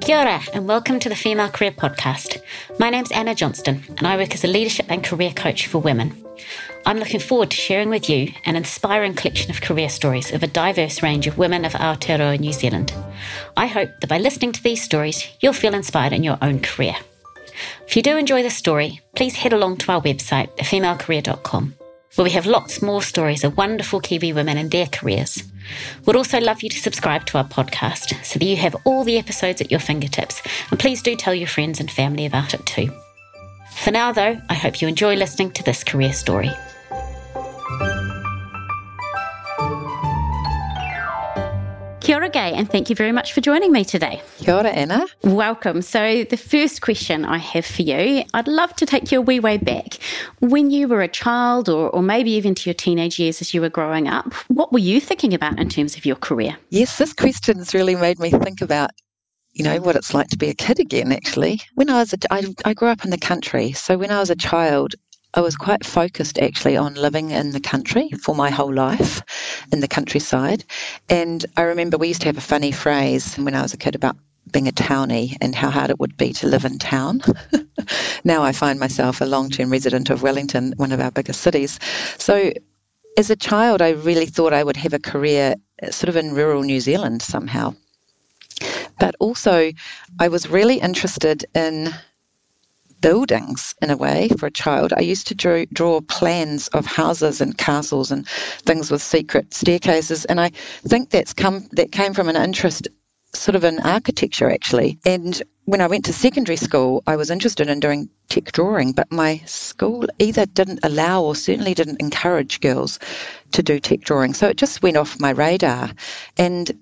Kia ora, and welcome to the Female Career Podcast. My name's Anna Johnston, and I work as a leadership and career coach for women. I'm looking forward to sharing with you an inspiring collection of career stories of a diverse range of women of Aotearoa New Zealand. I hope that by listening to these stories, you'll feel inspired in your own career. If you do enjoy this story, please head along to our website, thefemalecareer.com, where we have lots more stories of wonderful Kiwi women and their careers. We'd also love you to subscribe to our podcast so that you have all the episodes at your fingertips, and please do tell your friends and family about it too. For now, though, I hope you enjoy listening to this career story. Kia ora, Gaye, and thank you very much for joining me today. Kia ora, Anna. Welcome. So, the first question I have for you, I'd love to take you a wee way back. When you were a child, or, or maybe even to your teenage years as you were growing up, what were you thinking about in terms of your career? Yes, this question has really made me think about you know what it's like to be a kid again actually when i was a, I, I grew up in the country so when i was a child I was quite focused actually on living in the country for my whole life in the countryside. And I remember we used to have a funny phrase when I was a kid about being a townie and how hard it would be to live in town. now I find myself a long term resident of Wellington, one of our biggest cities. So as a child, I really thought I would have a career uh, sort of in rural New Zealand somehow. But also, I was really interested in buildings in a way for a child. I used to draw, draw plans of houses and castles and things with secret staircases, and I think that's come that came from an interest sort of in architecture actually. And when I went to secondary school, I was interested in doing tech drawing, but my school either didn't allow or certainly didn't encourage girls to do tech drawing. So it just went off my radar. And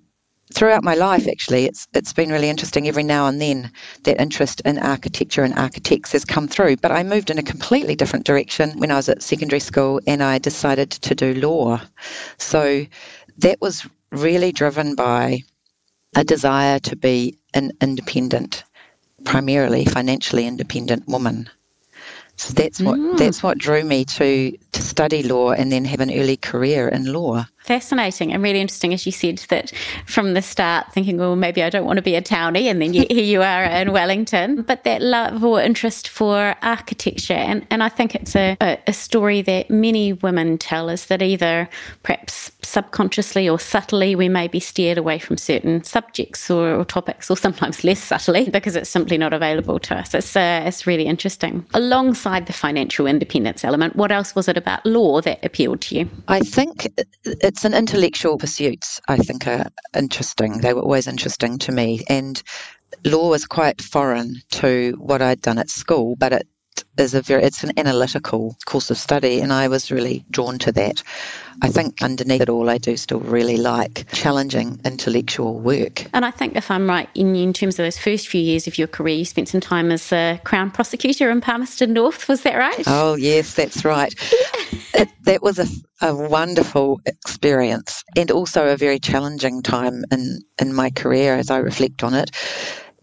throughout my life, actually, it's it's been really interesting. Every now and then, that interest in architecture and architects has come through. But I moved in a completely different direction when I was at secondary school, and I decided to do law. So that was really driven by a desire to be an independent, primarily financially independent woman. So that's what mm. that's what drew me to to study law and then have an early career in law fascinating and really interesting, as you said, that from the start thinking, well, maybe I don't want to be a townie, and then here you are in Wellington. But that love or interest for architecture, and, and I think it's a, a, a story that many women tell is that either perhaps subconsciously or subtly we may be steered away from certain subjects or, or topics, or sometimes less subtly because it's simply not available to us. It's, uh, it's really interesting. Alongside the financial independence element, what else was it about law that appealed to you? I think uh, it's an intellectual pursuits. I think are interesting. They were always interesting to me, and law was quite foreign to what I'd done at school, but it is a very it's an analytical course of study and I was really drawn to that. I think underneath it all I do still really like challenging intellectual work. And I think if I'm right in, in terms of those first few years of your career you spent some time as a Crown prosecutor in Palmerston North, was that right? Oh yes, that's right. it, that was a, a wonderful experience and also a very challenging time in in my career as I reflect on it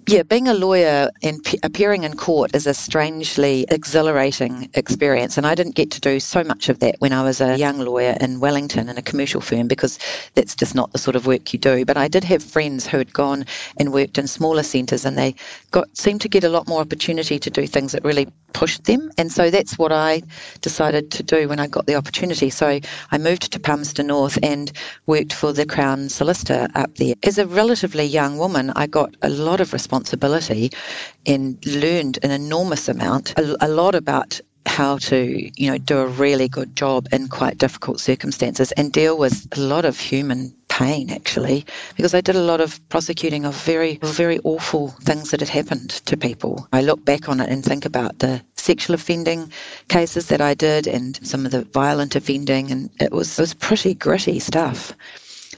yeah, being a lawyer and appearing in court is a strangely exhilarating experience. And I didn't get to do so much of that when I was a young lawyer in Wellington in a commercial firm because that's just not the sort of work you do. But I did have friends who had gone and worked in smaller centres and they got seemed to get a lot more opportunity to do things that really pushed them. And so that's what I decided to do when I got the opportunity. So I moved to Palmerston North and worked for the Crown Solicitor up there. As a relatively young woman, I got a lot of responsibility responsibility and learned an enormous amount, a, a lot about how to, you know, do a really good job in quite difficult circumstances and deal with a lot of human pain actually, because I did a lot of prosecuting of very, very awful things that had happened to people. I look back on it and think about the sexual offending cases that I did and some of the violent offending, and it was, it was pretty gritty stuff.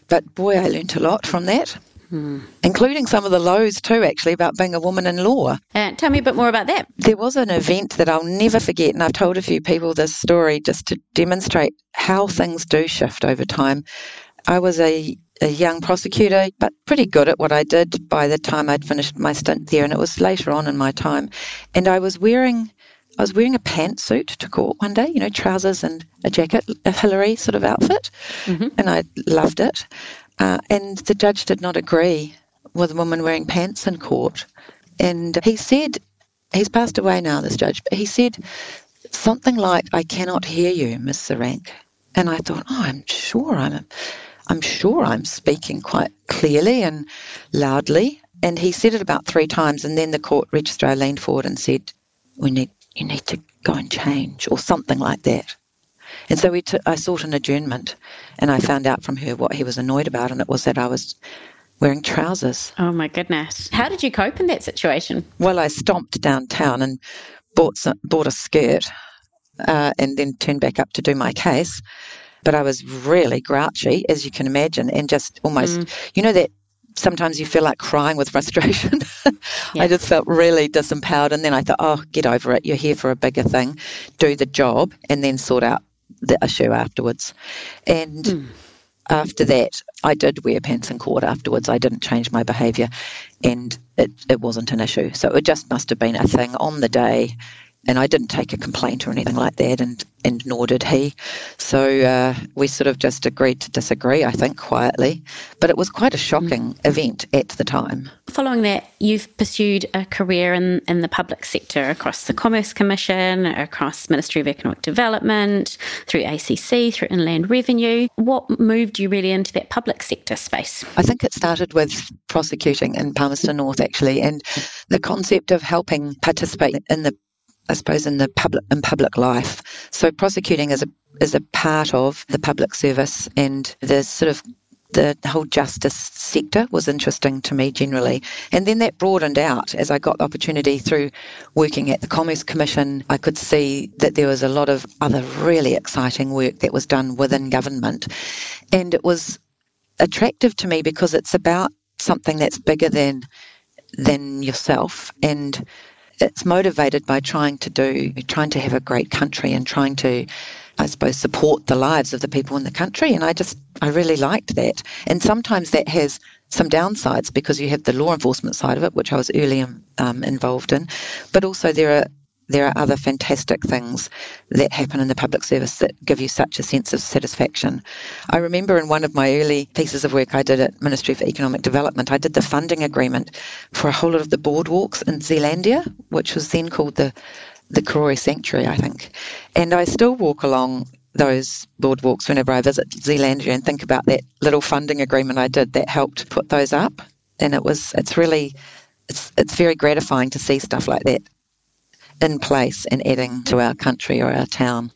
But boy, I learnt a lot from that. Mm. Including some of the lows too, actually, about being a woman in law. Uh, tell me a bit more about that. There was an event that I'll never forget, and I've told a few people this story just to demonstrate how things do shift over time. I was a, a young prosecutor, but pretty good at what I did by the time I'd finished my stint there, and it was later on in my time. And I was wearing I was wearing a pantsuit to court one day, you know, trousers and a jacket, a Hillary sort of outfit, mm-hmm. and I loved it. Uh, and the judge did not agree with a woman wearing pants in court. And he said, he's passed away now, this judge, but he said something like, I cannot hear you, Miss Searancke. And I thought, oh, I'm sure I'm, I'm sure I'm speaking quite clearly and loudly. And he said it about three times, and then the court registrar leaned forward and said, "We need, you need to go and change," or something like that. And so we t- I sought an adjournment, and I found out from her what he was annoyed about, and it was that I was wearing trousers. Oh my goodness! How did you cope in that situation? Well, I stomped downtown and bought some, bought a skirt, uh, and then turned back up to do my case. But I was really grouchy, as you can imagine, and just almost, mm. you know, that sometimes you feel like crying with frustration. yeah. I just felt really disempowered. And then I thought, oh, get over it. You're here for a bigger thing. Do the job and then sort out the issue afterwards. And mm. after that, I did wear pants in court afterwards. I didn't change my behaviour and it, it wasn't an issue. So it just must have been a thing on the day and I didn't take a complaint or anything like that, and, and nor did he. So uh, we sort of just agreed to disagree, I think, quietly. But it was quite a shocking mm. event at the time. Following that, you've pursued a career in, in the public sector across the Commerce Commission, across Ministry of Economic Development, through ACC, through Inland Revenue. What moved you really into that public sector space? I think it started with prosecuting in Palmerston North, actually, and the concept of helping participate in the I suppose, in the public in public life. So prosecuting is a is a part of the public service, and the sort of the whole justice sector was interesting to me generally. And then that broadened out as I got the opportunity through working at the Commerce Commission. I could see that there was a lot of other really exciting work that was done within government. And it was attractive to me because it's about something that's bigger than than yourself and it's motivated by trying to do, trying to have a great country and trying to, I suppose, support the lives of the people in the country. And I just, I really liked that. And sometimes that has some downsides because you have the law enforcement side of it, which I was early um, involved in, but also there are there are other fantastic things that happen in the public service that give you such a sense of satisfaction. I remember in one of my early pieces of work I did at Ministry for Economic Development, I did the funding agreement for a whole lot of the boardwalks in Zealandia, which was then called the the Karori Sanctuary, I think. And I still walk along those boardwalks whenever I visit Zealandia and think about that little funding agreement I did that helped put those up. And it was it's really it's it's very gratifying to see stuff like that in place and adding to our country or our town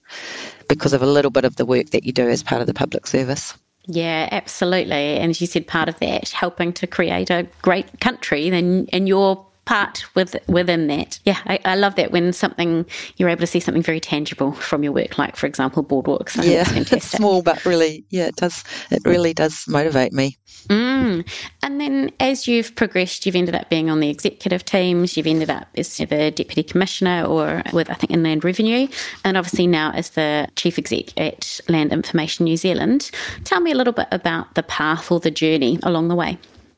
because of a little bit of the work that you do as part of the public service. Yeah, absolutely. And as you said, part of that helping to create a great country, then and your part with within that. Yeah, I, I, love that when something you're able to see something very tangible from your work, like for example, boardwalks. I yeah, it's small, but really, yeah, it does. It really does motivate me. Mm. And then as you've progressed, you've ended up being on the executive teams. You've ended up as the deputy commissioner, or with I think Inland Revenue, and obviously now as the chief exec at Land Information New Zealand. Tell me a little bit about the path or the journey along the way.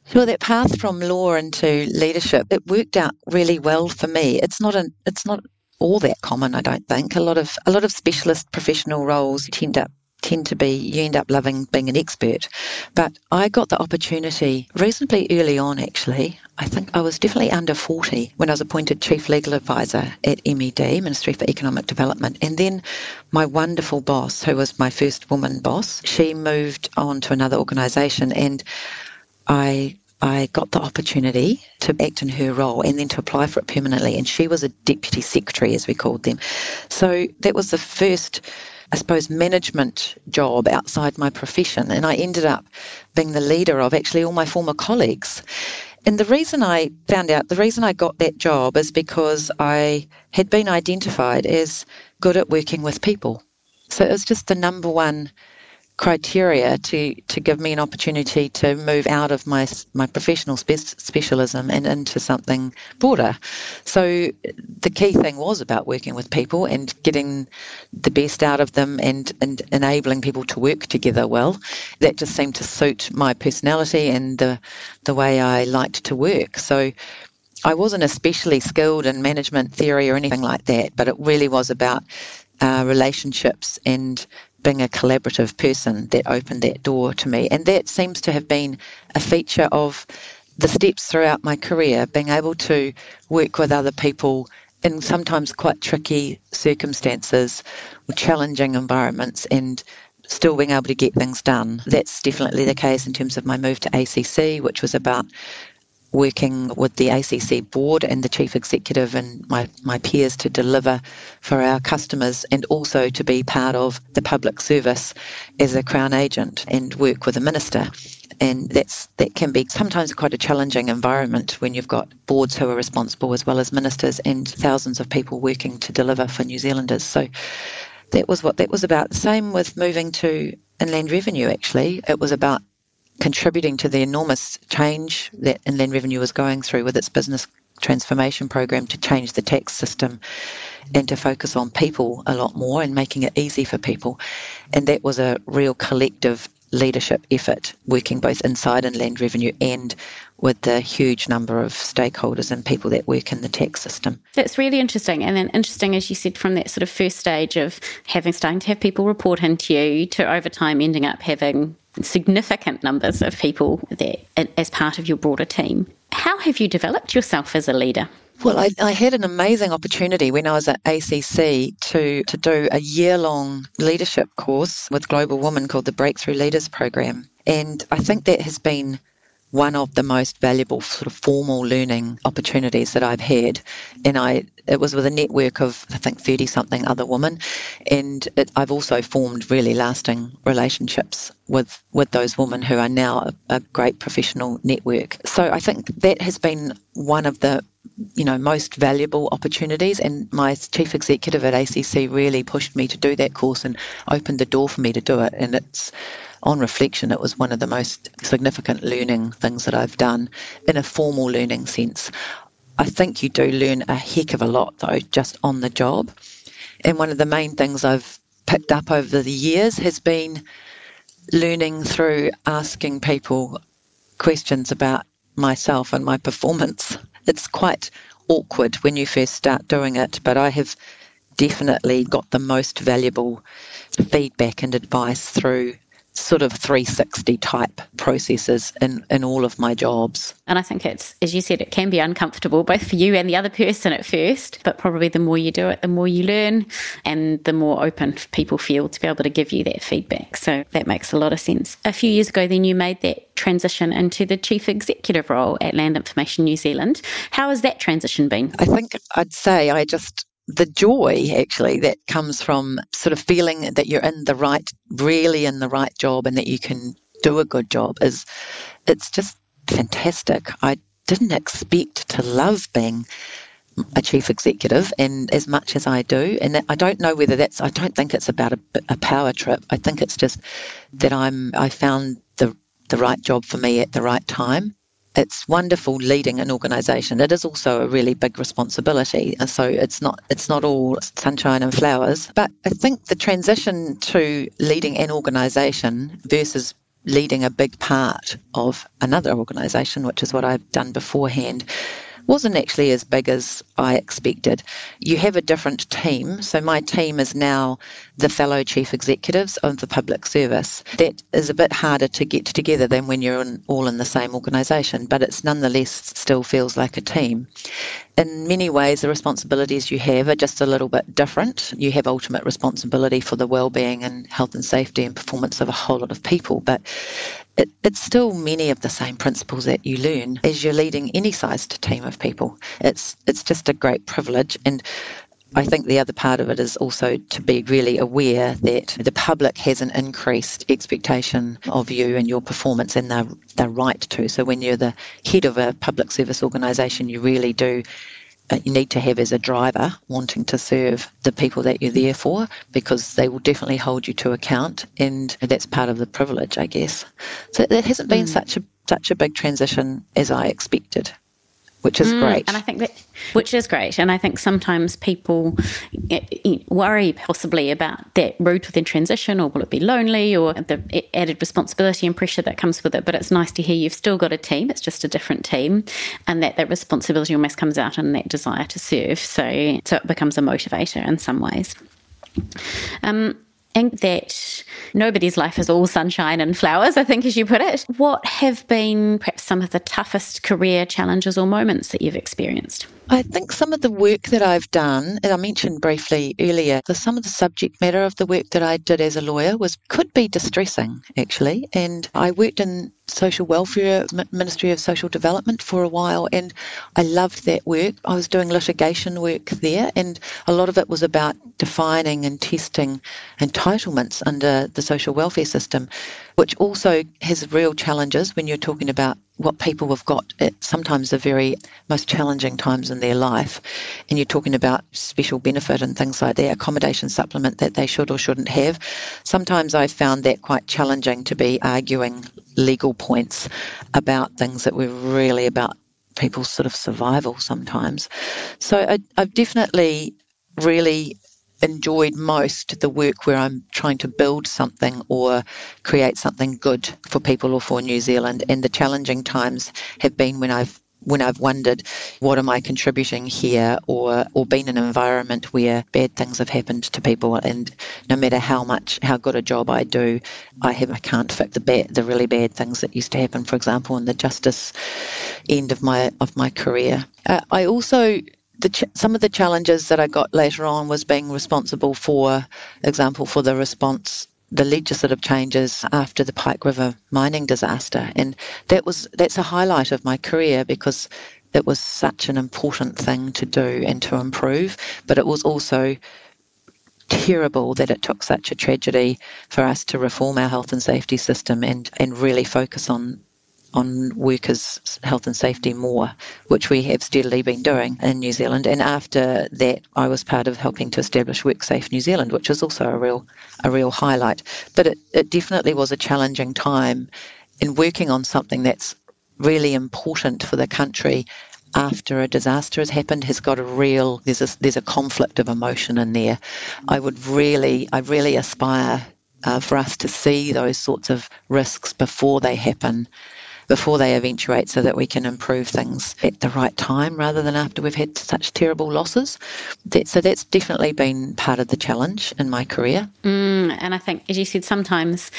Sure, that path from law into leadership, it worked out really well for me. It's not an it's not all that common, I don't think. A lot of a lot of specialist professional roles tend up tend to be you end up loving being an expert. But I got the opportunity reasonably early on actually. I think I was definitely under 40 when I was appointed Chief Legal Advisor at MED, Ministry for Economic Development. And then my wonderful boss, who was my first woman boss, she moved on to another organisation and I I got the opportunity to act in her role and then to apply for it permanently. And she was a deputy secretary, as we called them. So that was the first, I suppose, management job outside my profession. And I ended up being the leader of actually all my former colleagues. And the reason I found out, the reason I got that job is because I had been identified as good at working with people. So it was just the number one criteria to, to give me an opportunity to move out of my my professional spe- specialism and into something broader. So the key thing was about working with people and getting the best out of them and, and enabling people to work together well. That just seemed to suit my personality and the the way I liked to work. So I wasn't especially skilled in management theory or anything like that, but it really was about uh, relationships and being a collaborative person that opened that door to me. And that seems to have been a feature of the steps throughout my career, being able to work with other people in sometimes quite tricky circumstances or challenging environments and still being able to get things done. That's definitely the case in terms of my move to ACC, which was about working with the ACC board and the chief executive and my, my peers to deliver for our customers and also to be part of the public service as a Crown agent and work with a minister. And that's that can be sometimes quite a challenging environment when you've got boards who are responsible as well as ministers and thousands of people working to deliver for New Zealanders. So that was what that was about. Same with moving to inland revenue actually. It was about contributing to the enormous change that Inland Revenue was going through with its business transformation program to change the tax system and to focus on people a lot more and making it easy for people. And that was a real collective leadership effort, working both inside Inland Revenue and with the huge number of stakeholders and people that work in the tax system. That's really interesting. And then interesting, as you said, from that sort of first stage of having starting to have people report into you to over time ending up having significant numbers of people there as part of your broader team. How have you developed yourself as a leader? Well, I, I, had an amazing opportunity when I was at ACC to, to do a year long leadership course with Global Women called the Breakthrough Leaders Program. And I think that has been one of the most valuable sort of formal learning opportunities that I've had. And I it was with a network of I think thirty something other women, and it, I've also formed really lasting relationships with with those women who are now a, a great professional network. So I think that has been one of the you know most valuable opportunities and my chief executive at ACC really pushed me to do that course and opened the door for me to do it and it's on reflection, it was one of the most significant learning things that I've done in a formal learning sense. I think you do learn a heck of a lot, though, just on the job. And one of the main things I've picked up over the years has been learning through asking people questions about myself and my performance. It's quite awkward when you first start doing it, but I have definitely got the most valuable feedback and advice through sort of 360 type processes in, in all of my jobs. And I think it's, as you said, it can be uncomfortable both for you and the other person at first, but probably the more you do it, the more you learn and the more open people feel to be able to give you that feedback. So that makes a lot of sense. A few years ago, then you made that transition into the chief executive role at Land Information New Zealand. How has that transition been? I think I'd say I just the joy actually that comes from sort of feeling that you're in the right, really in the right job and that you can do a good job is it's just fantastic. I didn't expect to love being a chief executive and as much as I do and I don't know whether that's I don't think it's about a, a power trip I think it's just that I'm I found the the right job for me at the right time it's wonderful leading an organisation. It is also a really big responsibility, uh, so it's not it's not all sunshine and flowers. But I think the transition to leading an organisation versus leading a big part of another organisation, which is what I've done beforehand, wasn't actually as big as I expected. You have a different team. So my team is now the fellow chief executives of the public service. That is a bit harder to get together than when you're in, all in the same organisation, but it's nonetheless still feels like a team. In many ways, the responsibilities you have are just a little bit different. You have ultimate responsibility for the well-being and health and safety and performance of a whole lot of people, but it, it's still many of the same principles that you learn as you're leading any sized team of people. It's it's just a great privilege and I think the other part of it is also to be really aware that the public has an increased expectation of you and your performance, and they're, they're right to. So, when you're the head of a public service organisation, you really do you need to have as a driver wanting to serve the people that you're there for because they will definitely hold you to account and that's part of the privilege I guess. So that hasn't been mm. such a such a big transition as I expected which is mm, great. And I think that, which is great. And I think sometimes people eh, eh, worry possibly about that route within transition, or will it be lonely, or the added responsibility and pressure that comes with it. But it's nice to hear you've still got a team. It's just a different team, and that that responsibility almost comes out in that desire to serve. So, so it becomes a motivator in some ways. Um, and that nobody's life is all sunshine and flowers, I think, as you put it. What have been perhaps some of the toughest career challenges or moments that you've experienced? I think some of the work that I've done, as I mentioned briefly earlier, some of the subject matter of the work that I did as a lawyer was could be distressing actually. And I worked in social welfare, Ministry of Social Development for a while, and I loved that work. I was doing litigation work there, and a lot of it was about defining and testing entitlements under the social welfare system, which also has real challenges when you're talking about what people have got at sometimes the very most challenging times in their life. And you're talking about special benefit and things like that, accommodation supplement that they should or shouldn't have. Sometimes I've found that quite challenging to be arguing legal points about things that were really about people's sort of survival sometimes. So I, I've definitely really enjoyed most the work where I'm trying to build something or create something good for people or for New Zealand. And the challenging times have been when I've when I've wondered what am I contributing here? Or or been in an environment where bad things have happened to people. And no matter how much how good a job I do I have I can't fix the bad the really bad things that used to happen for example in the justice end of my of my career. Uh, I also ch- some of the challenges that I got later on was being responsible for, example, for the response, the legislative changes after the Pike River mining disaster, and that was that's a highlight of my career because it was such an important thing to do and to improve, but it was also terrible that it took such a tragedy for us to reform our health and safety system and, and really focus on on workers' health and safety more, which we have steadily been doing in New Zealand. And after that, I was part of helping to establish WorkSafe New Zealand, which is also a real a real highlight. But it, it definitely was a challenging time in working on something that's really important for the country after a disaster has happened has got a real there's a there's a conflict of emotion in there. I would really I really aspire uh, for us to see those sorts of risks before they happen before they eventuate so that we can improve things at the right time rather than after we've had such terrible losses. That, so that's definitely been part of the challenge in my career. Mm, and I think, as you said, sometimes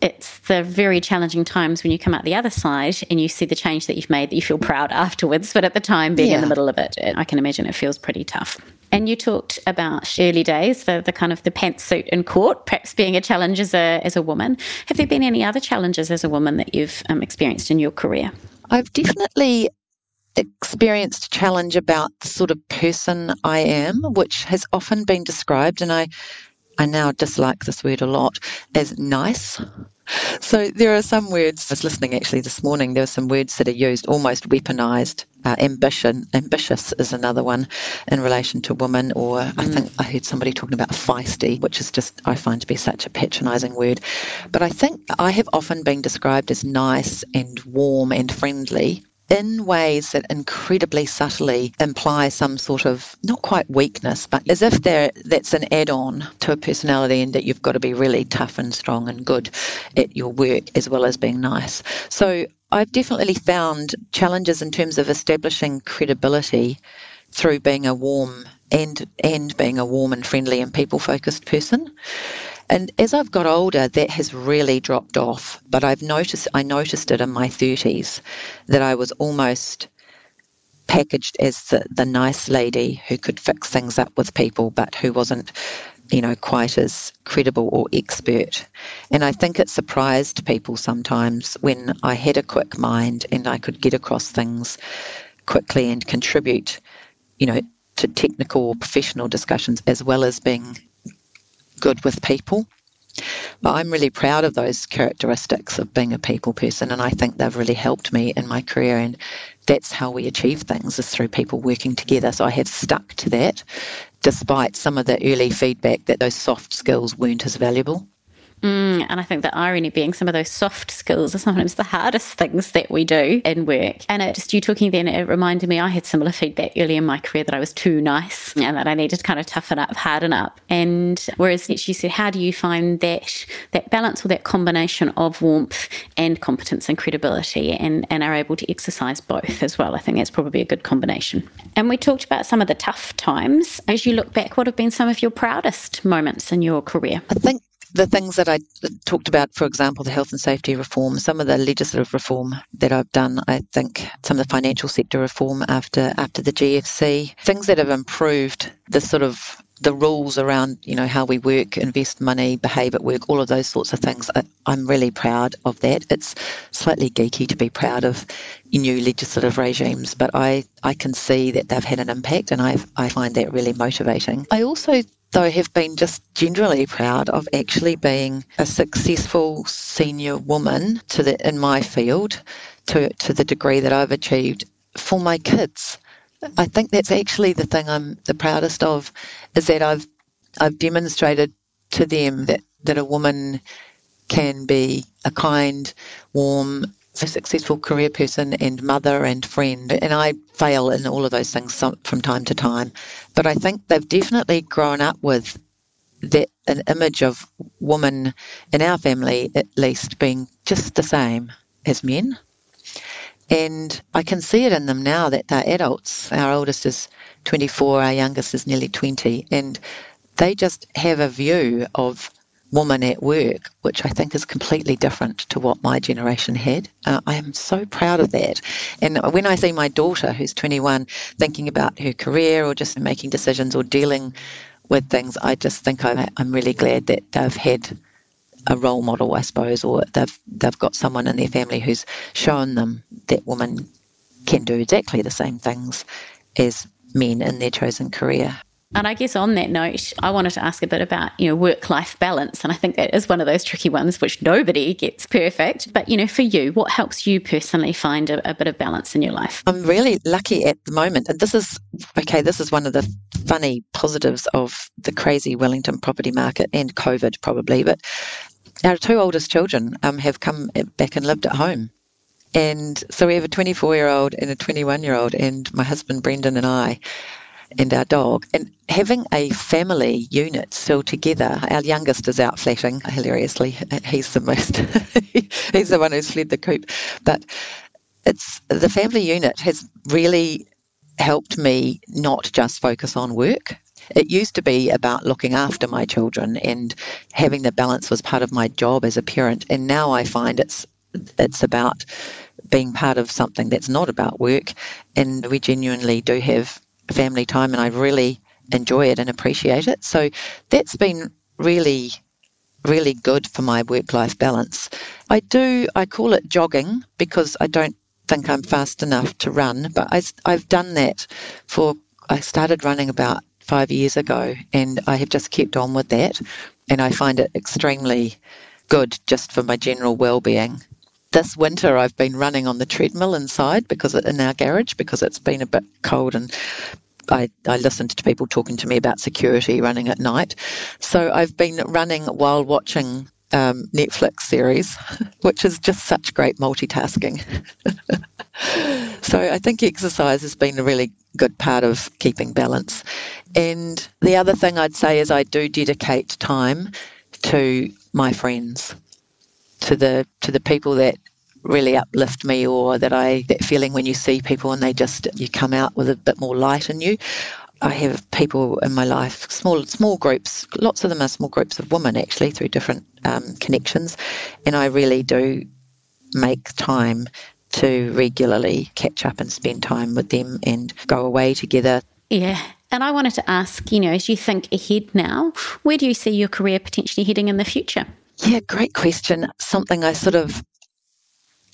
it's the very challenging times when you come out the other side and you see the change that you've made that you feel proud afterwards. But at the time, being yeah. in the middle of it, I can imagine it feels pretty tough. And you talked about early days, the, the kind of the pantsuit in court, perhaps being a challenge as a, as a woman. Have there been any other challenges as a woman that you've um, experienced in your career? I've definitely experienced challenge about the sort of person I am, which has often been described, and I I now dislike this word a lot, as nice. So there are some words, I was listening actually this morning, there are some words that are used almost weaponized. Uh, ambition, ambitious is another one in relation to women, or mm. I think I heard somebody talking about feisty, which is just, I find to be such a patronizing word. But I think I have often been described as nice and warm and friendly in ways that incredibly subtly imply some sort of not quite weakness, but as if that's an add on to a personality and that you've got to be really tough and strong and good at your work as well as being nice. So I've definitely found challenges in terms of establishing credibility through being a warm and and being a warm and friendly and people focused person. And as I've got older, that has really dropped off. But I've noticed, I noticed it in my 30s that I was almost packaged as the, the nice lady who could fix things up with people, but who wasn't, you know, quite as credible or expert. And I think it surprised people sometimes when I had a quick mind and I could get across things quickly and contribute, you know, to technical or professional discussions as well as being good with people. But I'm really proud of those characteristics of being a people person, and I think they've really helped me in my career. And that's how we achieve things is through people working together. So I have stuck to that, despite some of the early feedback that those soft skills weren't as valuable. Mm, and I think the irony being some of those soft skills are sometimes the hardest things that we do in work. And it, just you talking then, it reminded me I had similar feedback early in my career that I was too nice and that I needed to kind of toughen up, harden up. And whereas she said, how do you find that that balance or that combination of warmth and competence and credibility and, and are able to exercise both as well? I think that's probably a good combination. And we talked about some of the tough times. As you look back, what have been some of your proudest moments in your career? I think the things that I talked about, for example, the health and safety reform, some of the legislative reform that I've done, I think some of the financial sector reform after after the GFC, things that have improved the sort of the rules around you know how we work, invest money, behave at work, all of those sorts of things. I, am really proud of that. It's slightly geeky to be proud of new legislative regimes, but I I can see that they've had an impact, and I I find that really motivating. I also though have been just generally proud of actually being a successful senior woman to the in my field to to the degree that I've achieved for my kids. I think that's actually the thing I'm the proudest of is that I've I've demonstrated to them that, that a woman can be a kind, warm, a successful career person and mother and friend. And I fail in all of those things from time to time. But I think they've definitely grown up with that an image of woman in our family at least being just the same as men. And I can see it in them now that they're adults. Our oldest is 24, our youngest is nearly 20, and they just have a view of woman at work, which I think is completely different to what my generation had. Uh, I am so proud of that. And when I see my daughter, who's 21, thinking about her career or just making decisions or dealing with things, I just think I'm, I'm really glad that they've had a role model, I suppose, or they've they've got someone in their family who's shown them that women can do exactly the same things as men in their chosen career. And I guess on that note, I wanted to ask a bit about, you know, work-life balance. And I think that is one of those tricky ones which nobody gets perfect. But, you know, for you, what helps you personally find a, a bit of balance in your life? I'm really lucky at the moment. And this is, okay, this is one of the funny positives of the crazy Wellington property market and COVID probably. But our two oldest children um, have come back and lived at home. And so we have a 24 year old and a 21 year old, and my husband Brendan and I, and our dog. And having a family unit still together, our youngest is out flatting hilariously. He's the most, he's the one who's fled the coop. But it's the family unit has really helped me not just focus on work it used to be about looking after my children and having the balance was part of my job as a parent. And now I find it's it's about being part of something that's not about work. And we genuinely do have family time, and I really enjoy it and appreciate it. So that's been really really good for my work life balance. I do, I call it jogging because I don't think I'm fast enough to run, but I, I've done that for, I started running about five years ago, and I have just kept on with that. And I find it extremely good just for my general well-being. This winter, I've been running on the treadmill inside because in our garage because it's been a bit cold and I, I, listened to people talking to me about security running at night. So I've been running while watching um, Netflix series, which is just such great multitasking. so I think exercise has been a really good part of keeping balance. And the other thing I'd say is I do dedicate time to my friends, to the to the people that really uplift me or that I that feeling when you see people and they just you come out with a bit more light in you. I have people in my life, small small groups. Lots of them are small groups of women, actually, through different um, connections, and I really do make time to regularly catch up and spend time with them and go away together. Yeah. And I wanted to ask, you know, as you think ahead now, where do you see your career potentially heading in the future? Yeah, great question. Something I sort of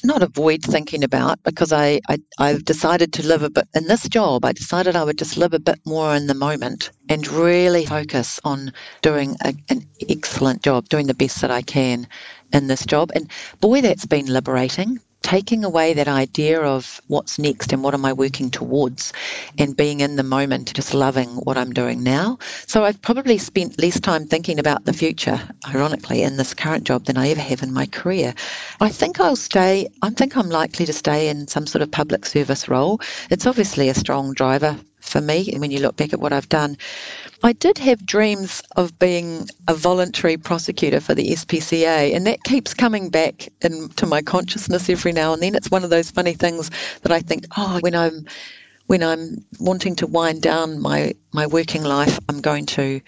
not avoid thinking about because I, I I've decided to live a bit in this job. I decided I would just live a bit more in the moment and really focus on doing a, an excellent job, doing the best that I can in this job. And boy, that's been liberating taking away that idea of what's next and what am I working towards and being in the moment, just loving what I'm doing now. So I've probably spent less time thinking about the future, ironically, in this current job than I ever have in my career. I think I'll stay, I think I'm likely to stay in some sort of public service role. It's obviously a strong driver for me when you look back at what I've done. I did have dreams of being a voluntary prosecutor for the SPCA, and that keeps coming back into my consciousness every now and then. It's one of those funny things that I think, oh, when I'm when I'm wanting to wind down my my working life, I'm going to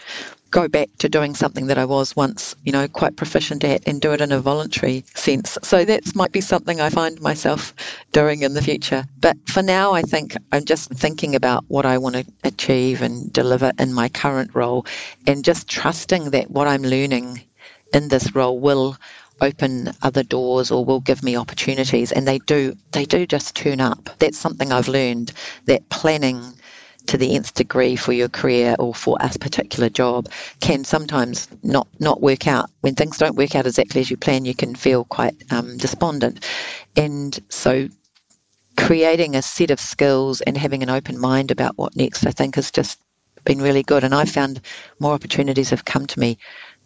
go back to doing something that I was once, you know, quite proficient at and do it in a voluntary sense. So that might be something I find myself doing in the future. But for now, I think I'm just thinking about what I want to achieve and deliver in my current role and just trusting that what I'm learning in this role will open other doors or will give me opportunities and they do they do just turn up that's something i've learned that planning to the nth degree for your career or for a particular job can sometimes not not work out. When things don't work out exactly as you plan, you can feel quite um, despondent. And so, creating a set of skills and having an open mind about what next, I think, has just been really good. And I've found more opportunities have come to me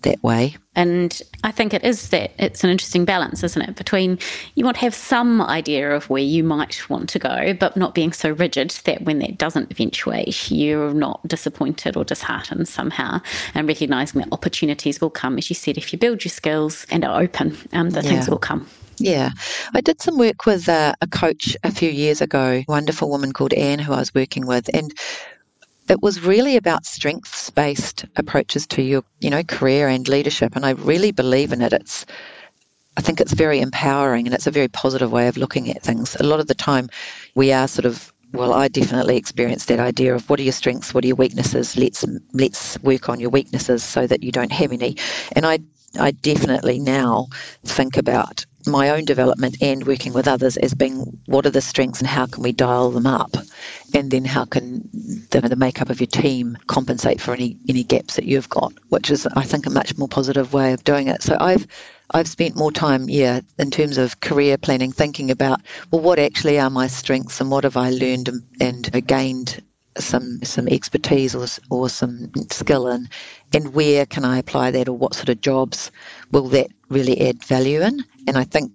that way. And I think it is that it's an interesting balance, isn't it? Between you want to have some idea of where you might want to go, but not being so rigid that when that doesn't eventuate, you're not disappointed or disheartened somehow, and recognizing that opportunities will come, as you said, if you build your skills and are open, um, the yeah. things will come. Yeah, I did some work with a, a, coach a few years ago, wonderful woman called Anne who I was working with, and it was really about strengths based approaches to your you know career and leadership and i really believe in it. It's i think it's very empowering and it's a very positive way of looking at things. A lot of the time we are sort of well i definitely experienced that idea of what are your strengths what are your weaknesses? Let's let's work on your weaknesses so that you don't have any. And i i definitely now think about my own development and working with others as being what are the strengths and how can we dial them up? And then how can the, the makeup of your team compensate for any any gaps that you've got? Which is i think a much more positive way of doing it. So i've I've spent more time, yeah, in terms of career planning, thinking about well, what actually are my strengths and what have I learned and, and gained some some expertise or or some skill in, and where can I apply that, or what sort of jobs will that really add value in? And I think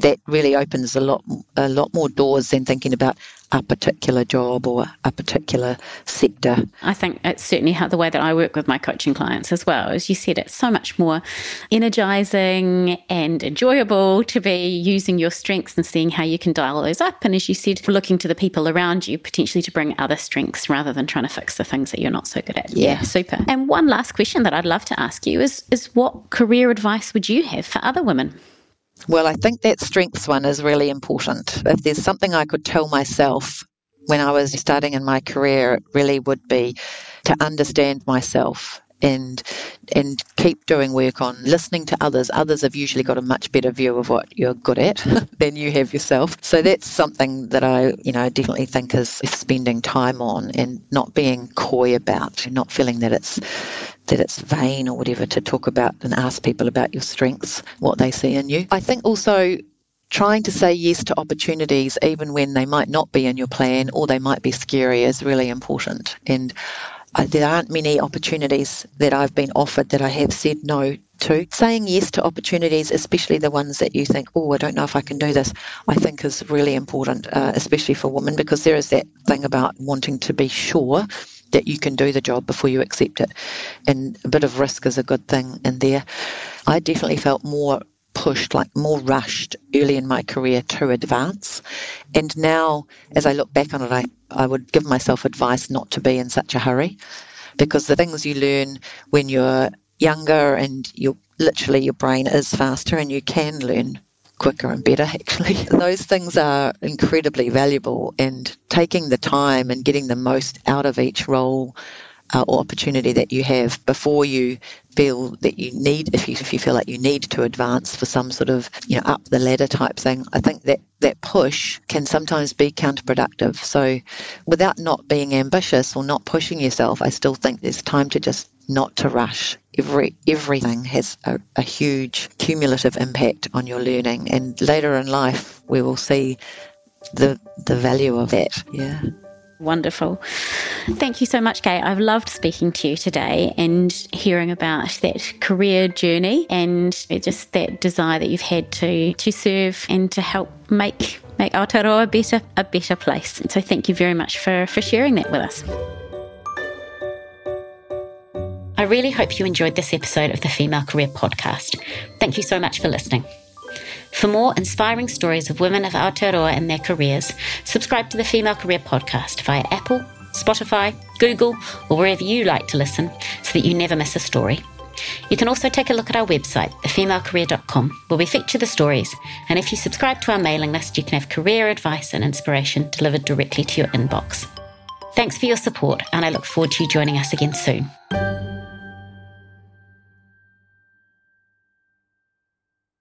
that really opens a lot a lot more doors than thinking about a particular job or a particular sector. I think it's certainly how the way that I work with my coaching clients as well. As you said, it's so much more energizing and enjoyable to be using your strengths and seeing how you can dial those up. And as you said, looking to the people around you potentially to bring other strengths rather than trying to fix the things that you're not so good at. Yeah, yeah super. And one last question that I'd love to ask you is is what career advice would you have for other women? Well, I think that strengths one is really important. If there's something I could tell myself when I was starting in my career, it really would be to understand myself and and keep doing work on listening to others. Others have usually got a much better view of what you're good at than you have yourself. So that's something that I, you know, definitely think is spending time on and not being coy about, not feeling that it's that it's vain or whatever to talk about and ask people about your strengths, what they see in you. I think also trying to say yes to opportunities even when they might not be in your plan or they might be scary is really important. And there aren't many opportunities that I've been offered that I have said no to. Saying yes to opportunities, especially the ones that you think, oh, I don't know if I can do this, I think is really important, uh, especially for women, because there is that thing about wanting to be sure that you can do the job before you accept it. And a bit of risk is a good thing in there. I definitely felt more pushed, like more rushed early in my career to advance. And now, as I look back on it, I, I would give myself advice not to be in such a hurry because the things you learn when you're younger and you're literally your brain is faster and you can learn quicker and better, actually. Those things are incredibly valuable, and taking the time and getting the most out of each role uh, or opportunity that you have before you feel that you need, if you, if you feel like you need to advance for some sort of, you know, up the ladder type thing, I think that that push can sometimes be counterproductive. So without not being ambitious or not pushing yourself, I still think there's time to just not to rush. Every everything has a, a, huge cumulative impact on your learning, and later in life we will see the the value of that. Yeah. Wonderful. Thank you so much, Gaye. I've loved speaking to you today and hearing about that career journey and just that desire that you've had to to serve and to help make make Aotearoa a better a better place. And so thank you very much for, for sharing that with us. I really hope you enjoyed this episode of the Female Career Podcast. Thank you so much for listening. For more inspiring stories of women of Aotearoa and their careers, subscribe to the Female Career Podcast via Apple, Spotify, Google, or wherever you like to listen so that you never miss a story. You can also take a look at our website, thefemalecareer.com, where we feature the stories. And if you subscribe to our mailing list, you can have career advice and inspiration delivered directly to your inbox. Thanks for your support, and I look forward to you joining us again soon.